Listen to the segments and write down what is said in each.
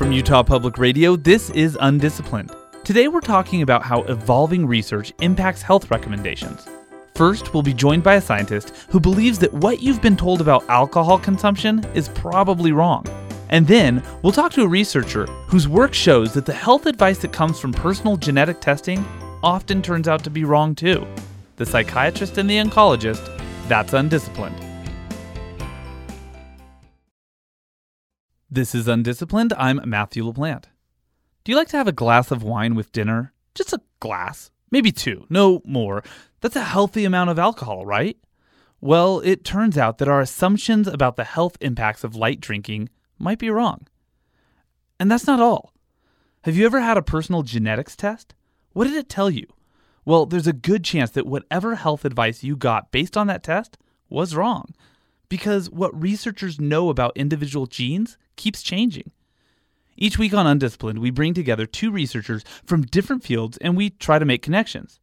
From Utah Public Radio, this is Undisciplined. Today we're talking about how evolving research impacts health recommendations. First, we'll be joined by a scientist who believes that what you've been told about alcohol consumption is probably wrong. And then, we'll talk to a researcher whose work shows that the health advice that comes from personal genetic testing often turns out to be wrong too. The psychiatrist and the oncologist, that's undisciplined. This is Undisciplined. I'm Matthew LaPlante. Do you like to have a glass of wine with dinner? Just a glass, maybe two, no more. That's a healthy amount of alcohol, right? Well, it turns out that our assumptions about the health impacts of light drinking might be wrong. And that's not all. Have you ever had a personal genetics test? What did it tell you? Well, there's a good chance that whatever health advice you got based on that test was wrong. Because what researchers know about individual genes keeps changing. Each week on Undisciplined, we bring together two researchers from different fields and we try to make connections.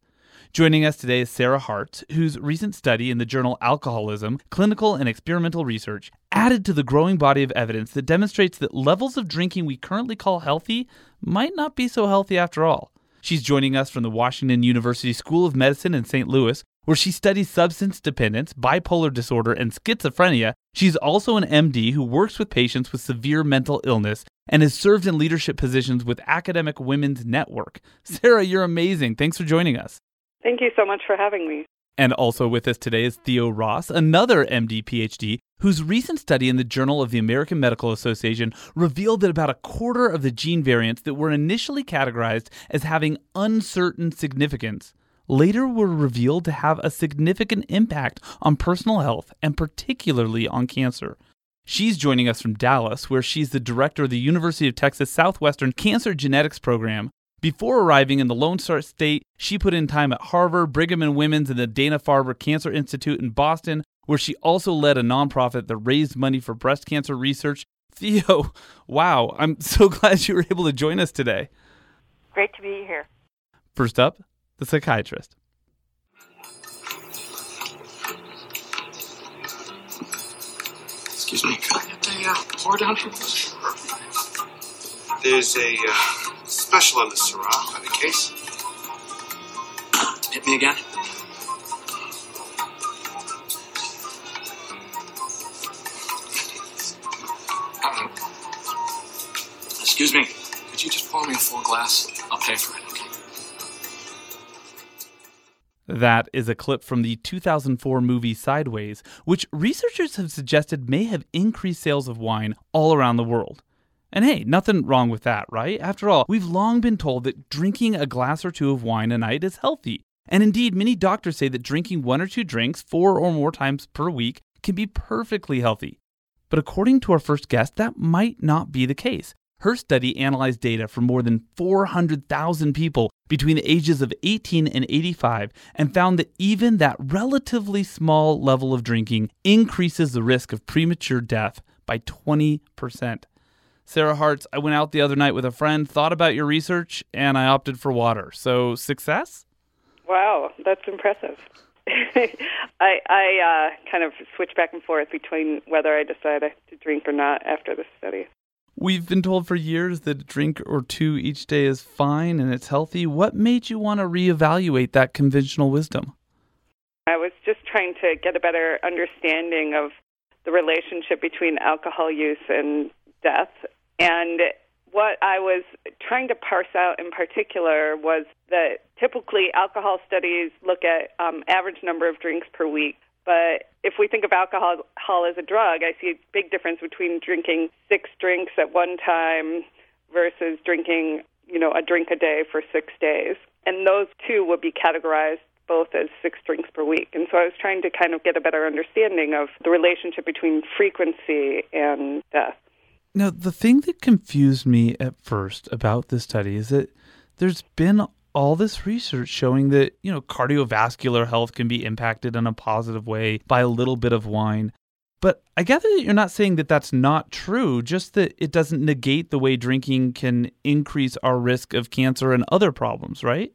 Joining us today is Sarah Hartz, whose recent study in the journal Alcoholism Clinical and Experimental Research added to the growing body of evidence that demonstrates that levels of drinking we currently call healthy might not be so healthy after all. She's joining us from the Washington University School of Medicine in St. Louis, where she studies substance dependence, bipolar disorder, and schizophrenia. She's also an MD who works with patients with severe mental illness and has served in leadership positions with Academic Women's Network. Sarah, you're amazing. Thanks for joining us. Thank you so much for having me. And also with us today is Theo Ross, another MD PhD, whose recent study in the Journal of the American Medical Association revealed that about a quarter of the gene variants that were initially categorized as having uncertain significance later were revealed to have a significant impact on personal health and particularly on cancer. She's joining us from Dallas, where she's the director of the University of Texas Southwestern Cancer Genetics Program. Before arriving in the Lone Star State, she put in time at Harvard, Brigham and Women's, and the Dana Farber Cancer Institute in Boston, where she also led a nonprofit that raised money for breast cancer research. Theo, wow, I'm so glad you were able to join us today. Great to be here. First up, the psychiatrist. Excuse me, can I get the uh, pour down here? There's a uh, special on the Syrah by the case. Hit me again. Um, excuse me, could you just pour me a full glass? I'll pay for it, That is a clip from the 2004 movie Sideways, which researchers have suggested may have increased sales of wine all around the world. And hey, nothing wrong with that, right? After all, we've long been told that drinking a glass or two of wine a night is healthy. And indeed, many doctors say that drinking one or two drinks four or more times per week can be perfectly healthy. But according to our first guest, that might not be the case. Her study analyzed data from more than 400,000 people between the ages of 18 and 85 and found that even that relatively small level of drinking increases the risk of premature death by 20%. Sarah Hartz, I went out the other night with a friend, thought about your research, and I opted for water. So, success? Wow, that's impressive. I I uh, kind of switch back and forth between whether I decide to drink or not after the study. We've been told for years that a drink or two each day is fine and it's healthy. What made you want to reevaluate that conventional wisdom? I was just trying to get a better understanding of the relationship between alcohol use and death. And what I was trying to parse out in particular was that typically alcohol studies look at um, average number of drinks per week. But if we think of alcohol, as a drug, I see a big difference between drinking six drinks at one time versus drinking, you know, a drink a day for six days. And those two would be categorized both as six drinks per week. And so I was trying to kind of get a better understanding of the relationship between frequency and death. Now, the thing that confused me at first about this study is that there's been all this research showing that, you know, cardiovascular health can be impacted in a positive way by a little bit of wine. But I gather that you're not saying that that's not true, just that it doesn't negate the way drinking can increase our risk of cancer and other problems, right?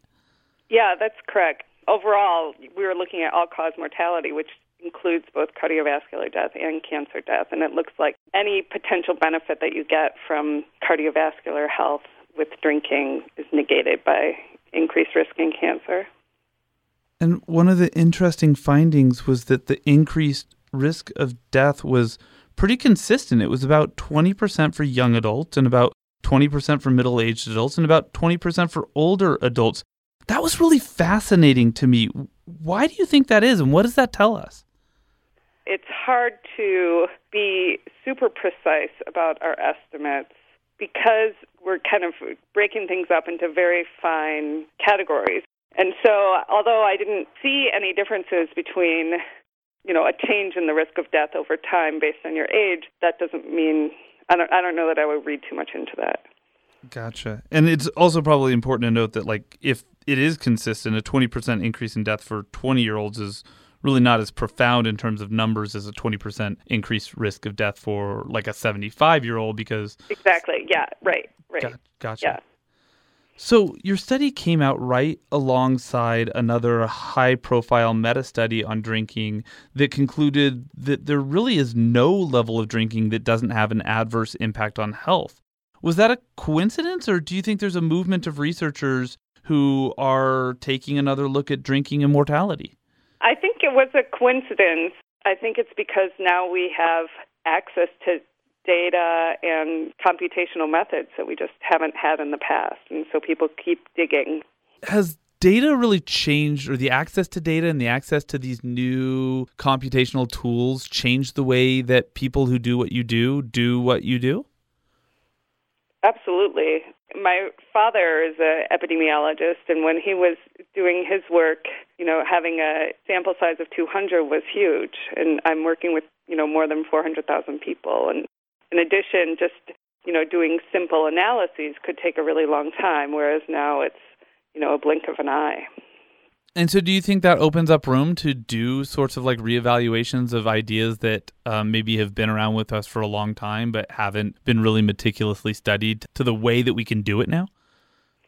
Yeah, that's correct. Overall, we were looking at all cause mortality, which includes both cardiovascular death and cancer death. And it looks like any potential benefit that you get from cardiovascular health with drinking is negated by increased risk in cancer. And one of the interesting findings was that the increased risk of death was pretty consistent. It was about 20% for young adults and about 20% for middle aged adults and about 20% for older adults. That was really fascinating to me. Why do you think that is, and what does that tell us? It's hard to be super precise about our estimates because we're kind of breaking things up into very fine categories. And so, although I didn't see any differences between, you know, a change in the risk of death over time based on your age, that doesn't mean I don't I don't know that I would read too much into that. Gotcha. And it's also probably important to note that like if it is consistent, a 20% increase in death for 20-year-olds is really not as profound in terms of numbers as a 20% increased risk of death for like a 75 year old because exactly. Yeah. Right. Right. Got, gotcha. Yeah. So your study came out right alongside another high profile meta study on drinking that concluded that there really is no level of drinking that doesn't have an adverse impact on health. Was that a coincidence or do you think there's a movement of researchers who are taking another look at drinking and mortality I think it was a coincidence. I think it's because now we have access to data and computational methods that we just haven't had in the past. And so people keep digging. Has data really changed, or the access to data and the access to these new computational tools changed the way that people who do what you do do what you do? Absolutely. My father is an epidemiologist, and when he was doing his work, you know, having a sample size of 200 was huge. And I'm working with, you know, more than 400,000 people. And in addition, just, you know, doing simple analyses could take a really long time, whereas now it's, you know, a blink of an eye. And so, do you think that opens up room to do sorts of like reevaluations of ideas that um, maybe have been around with us for a long time but haven't been really meticulously studied to the way that we can do it now?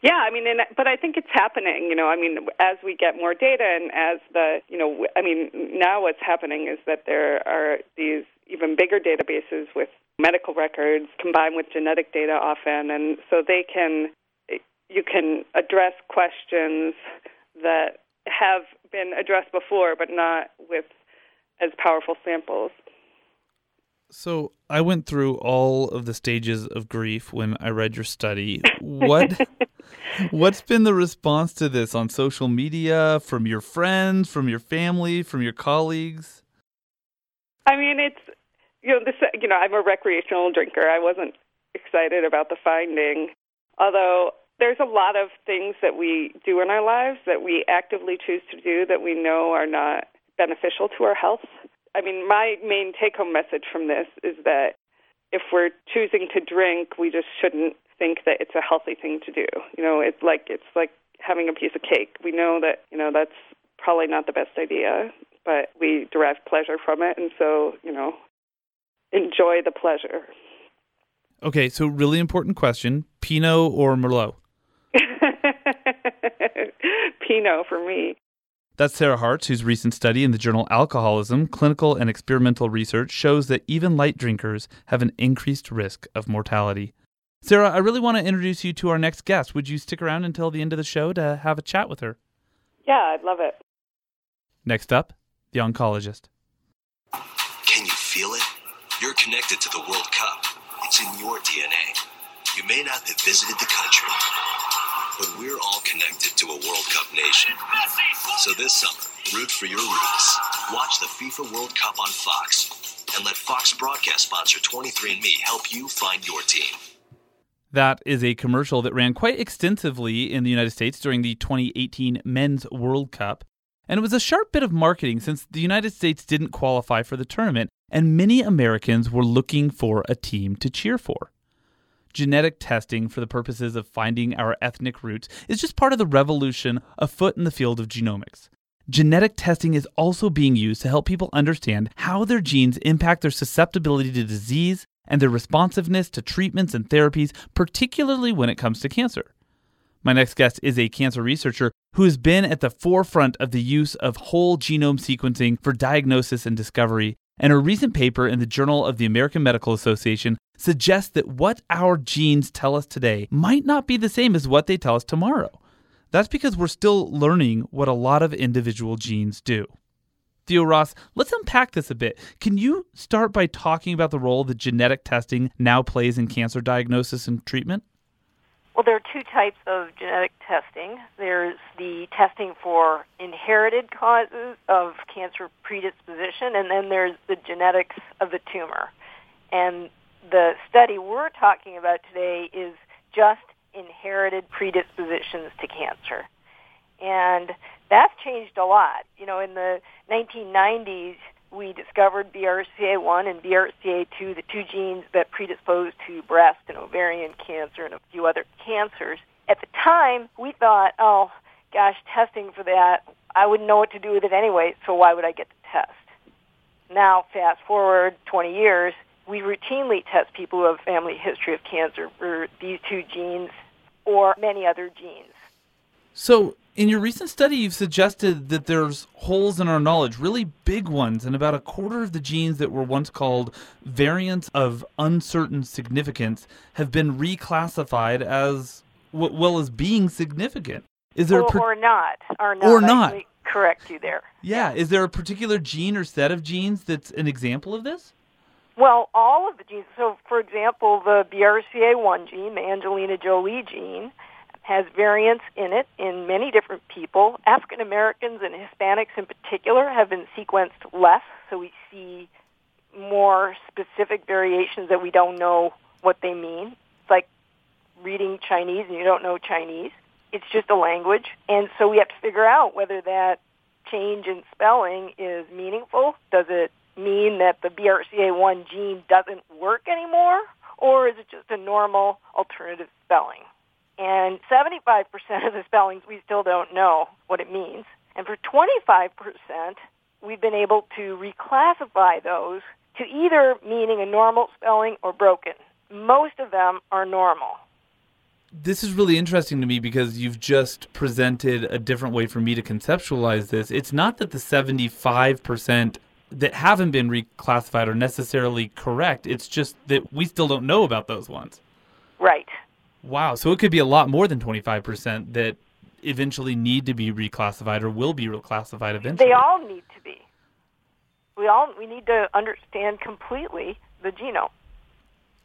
Yeah, I mean, and, but I think it's happening. You know, I mean, as we get more data and as the, you know, I mean, now what's happening is that there are these even bigger databases with medical records combined with genetic data often, and so they can, you can address questions that have been addressed before, but not with as powerful samples. So I went through all of the stages of grief when I read your study. What what's been the response to this on social media from your friends, from your family, from your colleagues? I mean, it's you know, this you know, I'm a recreational drinker. I wasn't excited about the finding. Although there's a lot of things that we do in our lives that we actively choose to do that we know are not beneficial to our health. I mean, my main take home message from this is that if we're choosing to drink, we just shouldn't think that it's a healthy thing to do. You know, it's like it's like having a piece of cake. We know that, you know, that's probably not the best idea, but we derive pleasure from it and so, you know, enjoy the pleasure. Okay, so really important question, Pinot or Merlot? Pinot for me. That's Sarah Hartz, whose recent study in the journal Alcoholism Clinical and Experimental Research shows that even light drinkers have an increased risk of mortality. Sarah, I really want to introduce you to our next guest. Would you stick around until the end of the show to have a chat with her? Yeah, I'd love it. Next up, the oncologist. Can you feel it? You're connected to the World Cup. It's in your DNA. You may not have visited the country but we're all connected to a World Cup nation. So this summer, root for your roots. Watch the FIFA World Cup on Fox and let Fox broadcast sponsor 23andMe help you find your team. That is a commercial that ran quite extensively in the United States during the 2018 Men's World Cup. And it was a sharp bit of marketing since the United States didn't qualify for the tournament, and many Americans were looking for a team to cheer for genetic testing for the purposes of finding our ethnic roots is just part of the revolution afoot in the field of genomics. Genetic testing is also being used to help people understand how their genes impact their susceptibility to disease and their responsiveness to treatments and therapies, particularly when it comes to cancer. My next guest is a cancer researcher who has been at the forefront of the use of whole genome sequencing for diagnosis and discovery. And a recent paper in the Journal of the American Medical Association suggests that what our genes tell us today might not be the same as what they tell us tomorrow. That's because we're still learning what a lot of individual genes do. Theo Ross, let's unpack this a bit. Can you start by talking about the role that genetic testing now plays in cancer diagnosis and treatment? Well, there are two types of genetic testing. There's the testing for inherited causes of cancer predisposition, and then there's the genetics of the tumor. And the study we're talking about today is just inherited predispositions to cancer. And that's changed a lot. You know, in the 1990s, we discovered BRCA1 and BRCA2, the two genes that predispose to breast and ovarian cancer and a few other cancers. At the time, we thought, oh, gosh, testing for that, I wouldn't know what to do with it anyway, so why would I get the test? Now, fast forward 20 years, we routinely test people who have family history of cancer for these two genes or many other genes. So, in your recent study, you've suggested that there's holes in our knowledge, really big ones, and about a quarter of the genes that were once called variants of uncertain significance have been reclassified as well as being significant. Is there or, per- or not, or not, or not. correct you there. Yeah, is there a particular gene or set of genes that's an example of this? Well, all of the genes. So, for example, the BRCA1 gene, the Angelina Jolie gene has variants in it in many different people. African Americans and Hispanics in particular have been sequenced less, so we see more specific variations that we don't know what they mean. It's like reading Chinese and you don't know Chinese. It's just a language. And so we have to figure out whether that change in spelling is meaningful. Does it mean that the BRCA1 gene doesn't work anymore? Or is it just a normal alternative spelling? And 75% of the spellings we still don't know what it means. And for 25%, we've been able to reclassify those to either meaning a normal spelling or broken. Most of them are normal. This is really interesting to me because you've just presented a different way for me to conceptualize this. It's not that the 75% that haven't been reclassified are necessarily correct. It's just that we still don't know about those ones. Right. Wow. So it could be a lot more than 25% that eventually need to be reclassified or will be reclassified eventually. They all need to be. We all we need to understand completely the genome.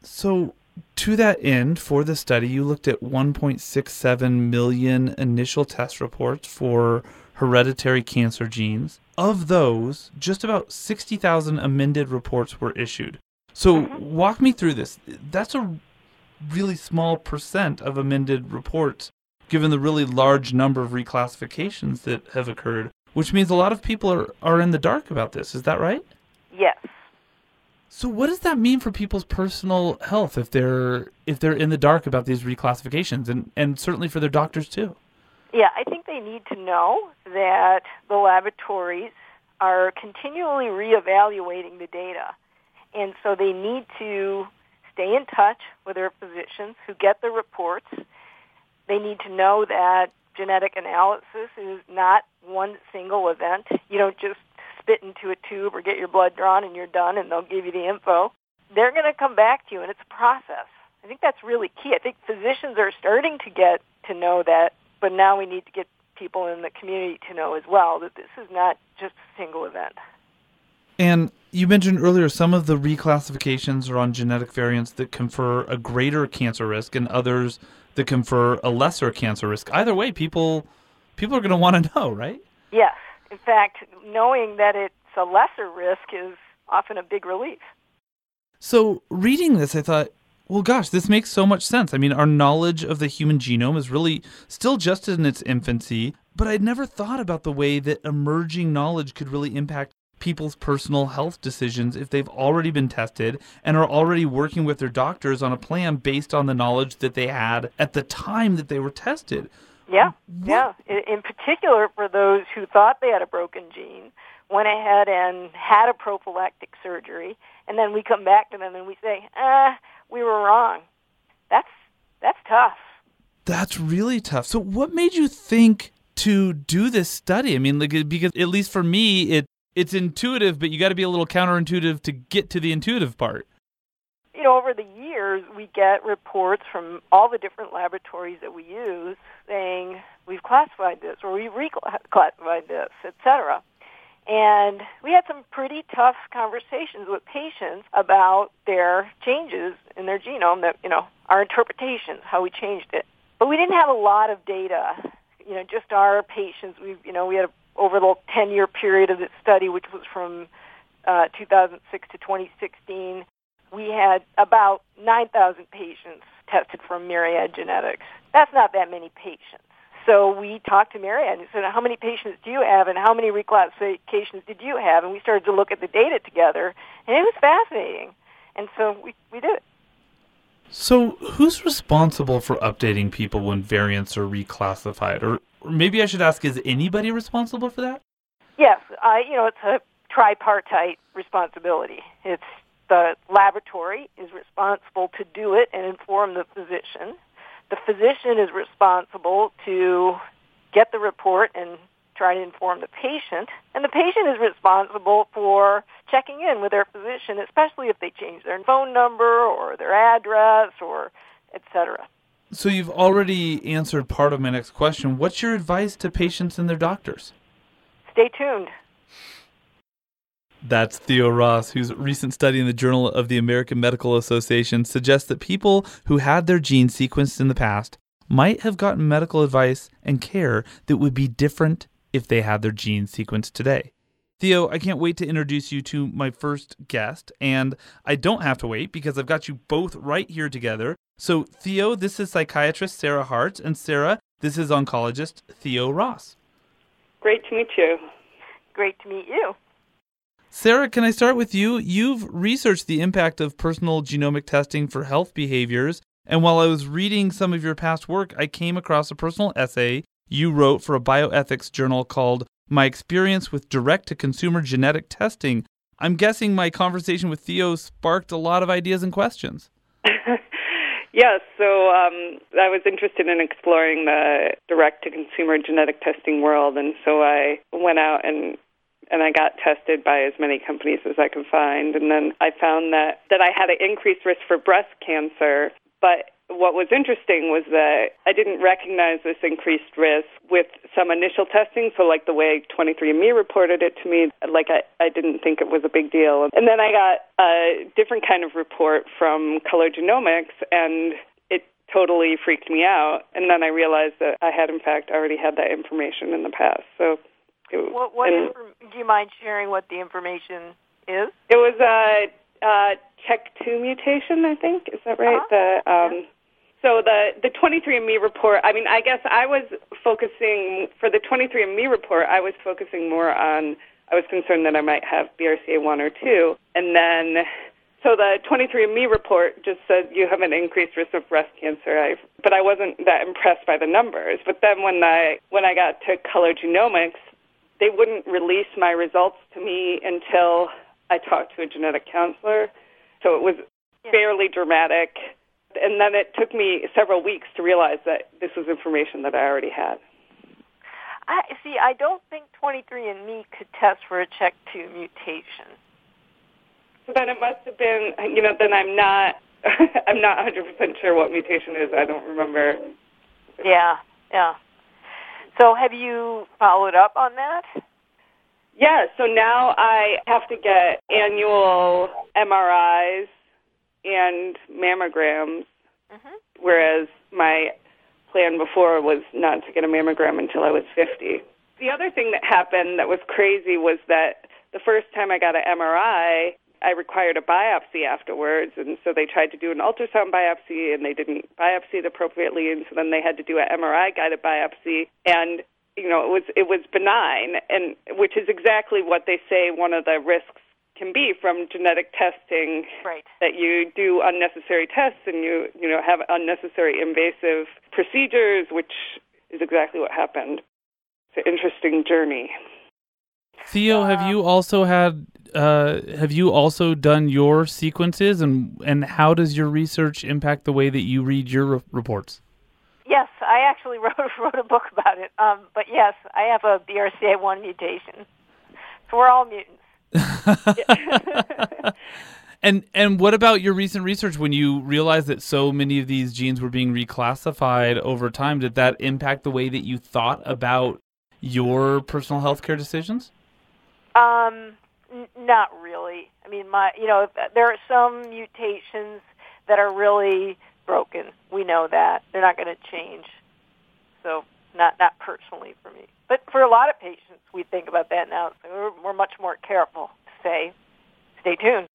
So to that end, for the study, you looked at 1.67 million initial test reports for hereditary cancer genes. Of those, just about 60,000 amended reports were issued. So, mm-hmm. walk me through this. That's a really small percent of amended reports, given the really large number of reclassifications that have occurred, which means a lot of people are, are in the dark about this. Is that right? Yes. So what does that mean for people's personal health if they're if they're in the dark about these reclassifications and, and certainly for their doctors too? Yeah, I think they need to know that the laboratories are continually reevaluating the data. And so they need to stay in touch with their physicians who get the reports. They need to know that genetic analysis is not one single event. You don't just spit into a tube or get your blood drawn and you're done and they'll give you the info. They're going to come back to you and it's a process. I think that's really key. I think physicians are starting to get to know that, now we need to get people in the community to know as well that this is not just a single event. And you mentioned earlier some of the reclassifications are on genetic variants that confer a greater cancer risk and others that confer a lesser cancer risk. Either way, people people are going to want to know, right? Yes. In fact, knowing that it's a lesser risk is often a big relief. So, reading this, I thought, well, gosh, this makes so much sense. I mean, our knowledge of the human genome is really still just in its infancy, but I'd never thought about the way that emerging knowledge could really impact people's personal health decisions if they've already been tested and are already working with their doctors on a plan based on the knowledge that they had at the time that they were tested. Yeah, what? yeah. In particular, for those who thought they had a broken gene, went ahead and had a prophylactic surgery, and then we come back to them and we say, "Ah, we were wrong." That's that's tough That's really tough. So, what made you think to do this study? I mean, like, because at least for me, it it's intuitive, but you got to be a little counterintuitive to get to the intuitive part. You know, over the years, we get reports from all the different laboratories that we use saying we've classified this or we've reclassified this, etc. And we had some pretty tough conversations with patients about their changes in their genome, that, you know, our interpretations, how we changed it. But we didn't have a lot of data. You know, just our patients, we, you know, we had over the 10-year period of this study, which was from uh, 2006 to 2016, we had about 9,000 patients tested from Myriad Genetics. That's not that many patients. So we talked to Myriad and said, how many patients do you have and how many reclassifications did you have? And we started to look at the data together, and it was fascinating. And so we, we did it. So who's responsible for updating people when variants are reclassified? Or, or maybe I should ask, is anybody responsible for that? Yes. I, you know, it's a tripartite responsibility. It's the laboratory is responsible to do it and inform the physician the physician is responsible to get the report and try to inform the patient, and the patient is responsible for checking in with their physician, especially if they change their phone number or their address or etc. So you've already answered part of my next question. What's your advice to patients and their doctors? Stay tuned. That's Theo Ross, whose recent study in the Journal of the American Medical Association suggests that people who had their genes sequenced in the past might have gotten medical advice and care that would be different if they had their genes sequenced today. Theo, I can't wait to introduce you to my first guest, and I don't have to wait because I've got you both right here together. So, Theo, this is psychiatrist Sarah Hartz, and Sarah, this is oncologist Theo Ross. Great to meet you. Great to meet you. Sarah, can I start with you? You've researched the impact of personal genomic testing for health behaviors. And while I was reading some of your past work, I came across a personal essay you wrote for a bioethics journal called My Experience with Direct to Consumer Genetic Testing. I'm guessing my conversation with Theo sparked a lot of ideas and questions. yes, so um, I was interested in exploring the direct to consumer genetic testing world, and so I went out and and I got tested by as many companies as I could find. And then I found that, that I had an increased risk for breast cancer. But what was interesting was that I didn't recognize this increased risk with some initial testing. So, like the way 23andMe reported it to me, like I, I didn't think it was a big deal. And then I got a different kind of report from Color Genomics, and it totally freaked me out. And then I realized that I had, in fact, already had that information in the past. So what, what and, do you mind sharing what the information is? It was a, a CHEK2 mutation, I think. Is that right? Uh-huh. The um, yeah. So the the 23andMe report. I mean, I guess I was focusing for the 23andMe report. I was focusing more on. I was concerned that I might have BRCA1 or 2, and then so the 23andMe report just said you have an increased risk of breast cancer. I, but I wasn't that impressed by the numbers. But then when I when I got to color genomics, they wouldn't release my results to me until I talked to a genetic counselor. So it was yeah. fairly dramatic. And then it took me several weeks to realize that this was information that I already had. I see. I don't think 23andMe could test for a CHEK2 mutation. So then it must have been. You know, then I'm not. I'm not 100 percent sure what mutation is. I don't remember. Yeah. Yeah. So have you followed up on that? Yeah, so now I have to get annual MRIs and mammograms, mm-hmm. whereas my plan before was not to get a mammogram until I was 50. The other thing that happened that was crazy was that the first time I got an MRI, I required a biopsy afterwards, and so they tried to do an ultrasound biopsy, and they didn't biopsy it appropriately, and so then they had to do an MRI guided biopsy, and you know it was it was benign, and which is exactly what they say one of the risks can be from genetic testing. Right. That you do unnecessary tests and you you know have unnecessary invasive procedures, which is exactly what happened. It's an interesting journey. Theo, have you also had uh, have you also done your sequences, and and how does your research impact the way that you read your re- reports? Yes, I actually wrote wrote a book about it. Um, but yes, I have a BRCA1 mutation. So we're all mutants. and and what about your recent research when you realized that so many of these genes were being reclassified over time? Did that impact the way that you thought about your personal health care decisions? Um, n- not really. I mean, my you know there are some mutations that are really broken. We know that they're not going to change. So not not personally for me, but for a lot of patients, we think about that now. So we're, we're much more careful to say, stay tuned.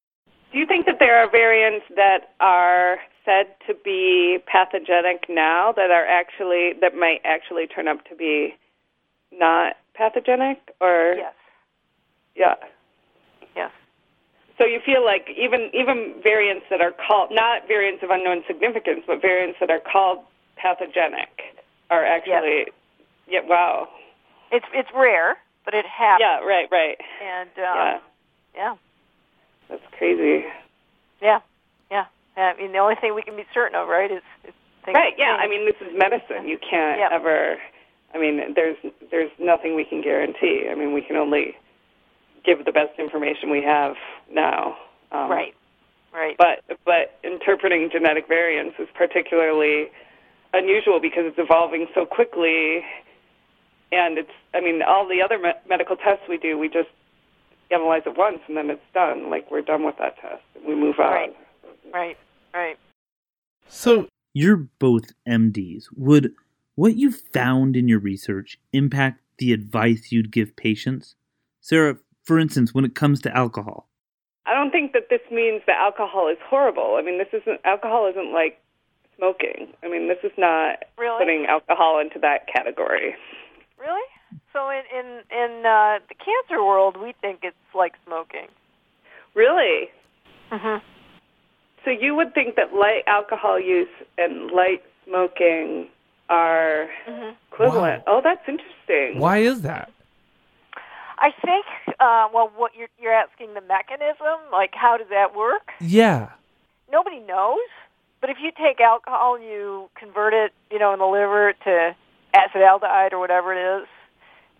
Do you think that there are variants that are said to be pathogenic now that are actually that might actually turn up to be not pathogenic or Yes. Yeah. Yes. So you feel like even even variants that are called not variants of unknown significance, but variants that are called pathogenic are actually yeah wow It's it's rare, but it happens. yeah right right And um, yeah yeah, that's crazy yeah, yeah. I mean, the only thing we can be certain of, right, is, is things right yeah change. I mean this is medicine you can't Yeah. ever I mean there's there's nothing we can guarantee I mean we can only give the best information we have now um, right, right. but but interpreting genetic variants is particularly unusual because it's evolving so quickly and it's i mean all the other me- medical tests we do we just analyze it once and then it's done like we're done with that test and we move on Right. right, right. So you're both MDs. Would what you found in your research impact the advice you'd give patients? Sarah, for instance, when it comes to alcohol. i don't think that this means that alcohol is horrible i mean this isn't alcohol isn't like smoking i mean this is not Really? putting alcohol into that category Really? So in in in uh, the cancer world, we think it's like smoking. really Mm-hmm. So you would think that light alcohol use and light smoking are Mm-hmm. equivalent. Oh, that's interesting. Why is that? I think. Uh, well, what you're you're asking the mechanism, like how does that work? Yeah. Nobody knows. But if you take alcohol and you convert it, you know, in the liver to acetaldehyde or whatever it is,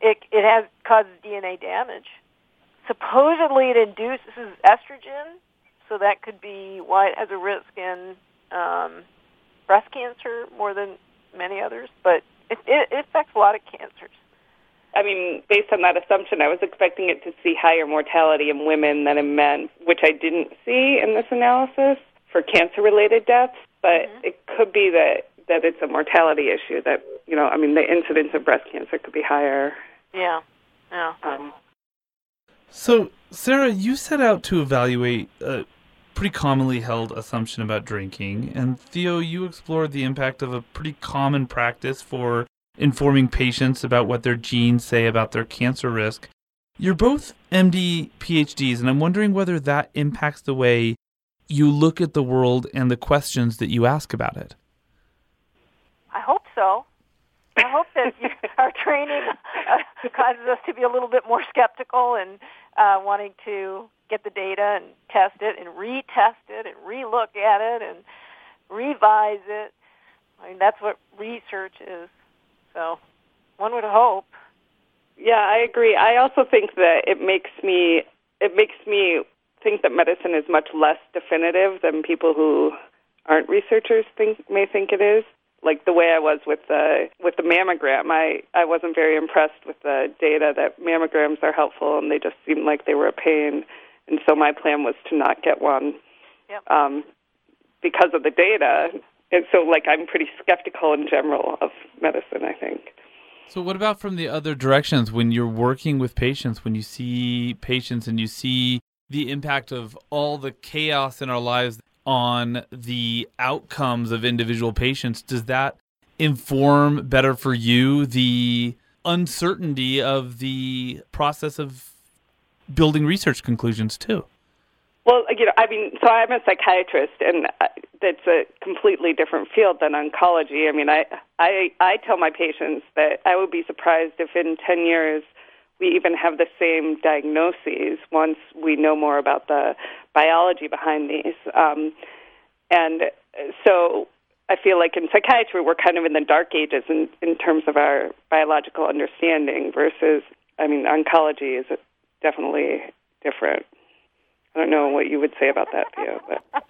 it it has causes DNA damage. Supposedly, it induces estrogen, so that could be why it has a risk in um, breast cancer more than many others. But it, it, it affects a lot of cancers. I mean, based on that assumption, I was expecting it to see higher mortality in women than in men, which I didn't see in this analysis for cancer-related deaths. But it could be that that it's a mortality issue. That you know, I mean, the incidence of breast cancer could be higher. Yeah, yeah. Um, So, Sarah, you set out to evaluate a pretty commonly held assumption about drinking, and Theo, you explored the impact of a pretty common practice for informing patients about what their genes say about their cancer risk. You're both MD PhDs, and I'm wondering whether that impacts the way you look at the world and the questions that you ask about it. I hope so. I hope that our training uh, causes us to be a little bit more skeptical and uh, wanting to get the data and test it and retest it and relook at it and revise it. I mean, that's what research is. So one would hope. Yeah, I agree. I also think that it makes me it makes me think that medicine is much less definitive than people who aren't researchers think may think it is. Like the way I was with the with the mammogram, I I wasn't very impressed with the data that mammograms are helpful, and they just seemed like they were a pain. And so my plan was to not get one Yep. um, because of the data. And so, like, I'm pretty skeptical in general of medicine. I think. So, what about from the other directions when you're working with patients, when you see patients and you see the impact of all the chaos in our lives on the outcomes of individual patients? Does that inform better for you the uncertainty of the process of building research conclusions, too? Well, you know, I mean, so I'm a psychiatrist, and that's a completely different field than oncology. I mean, I I I tell my patients that I would be surprised if in 10 years we even have the same diagnoses once we know more about the biology behind these. Um, and so I feel like in psychiatry we're kind of in the dark ages in in terms of our biological understanding versus I mean oncology is definitely different. I don't know what you would say about that, Theo, but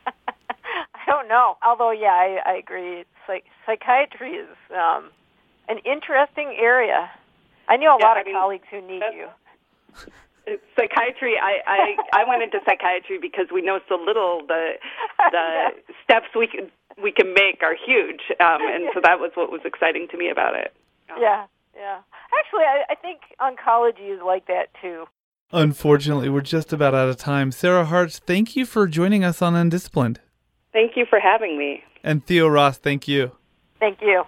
I don't know. Although, yeah, I, I agree. Psych- psychiatry is um, an interesting area. I know a Yeah, lot I of mean, colleagues who need that's- you. psychiatry I, I I went into psychiatry because we know so little the the Yeah. steps we can we can make are huge um and so that was what was exciting to me about it Yeah, yeah. Actually, I, I think oncology is like that too. Unfortunately, we're just about out of time. Sarah Hartz, thank you for joining us on Undisciplined. thank you for having me And Theo Ross, thank you. Thank you.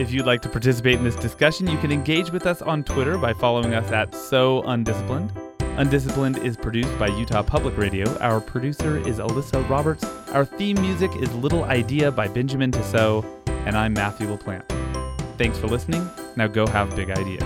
If you'd like to participate in this discussion, you can engage with us on Twitter by following us at So Undisciplined. Undisciplined is produced by Utah Public Radio. Our producer is Alyssa Roberts. Our theme music is Little Idea by Benjamin Tissot. And I'm Matthew LaPlante. Thanks for listening. Now go have big ideas.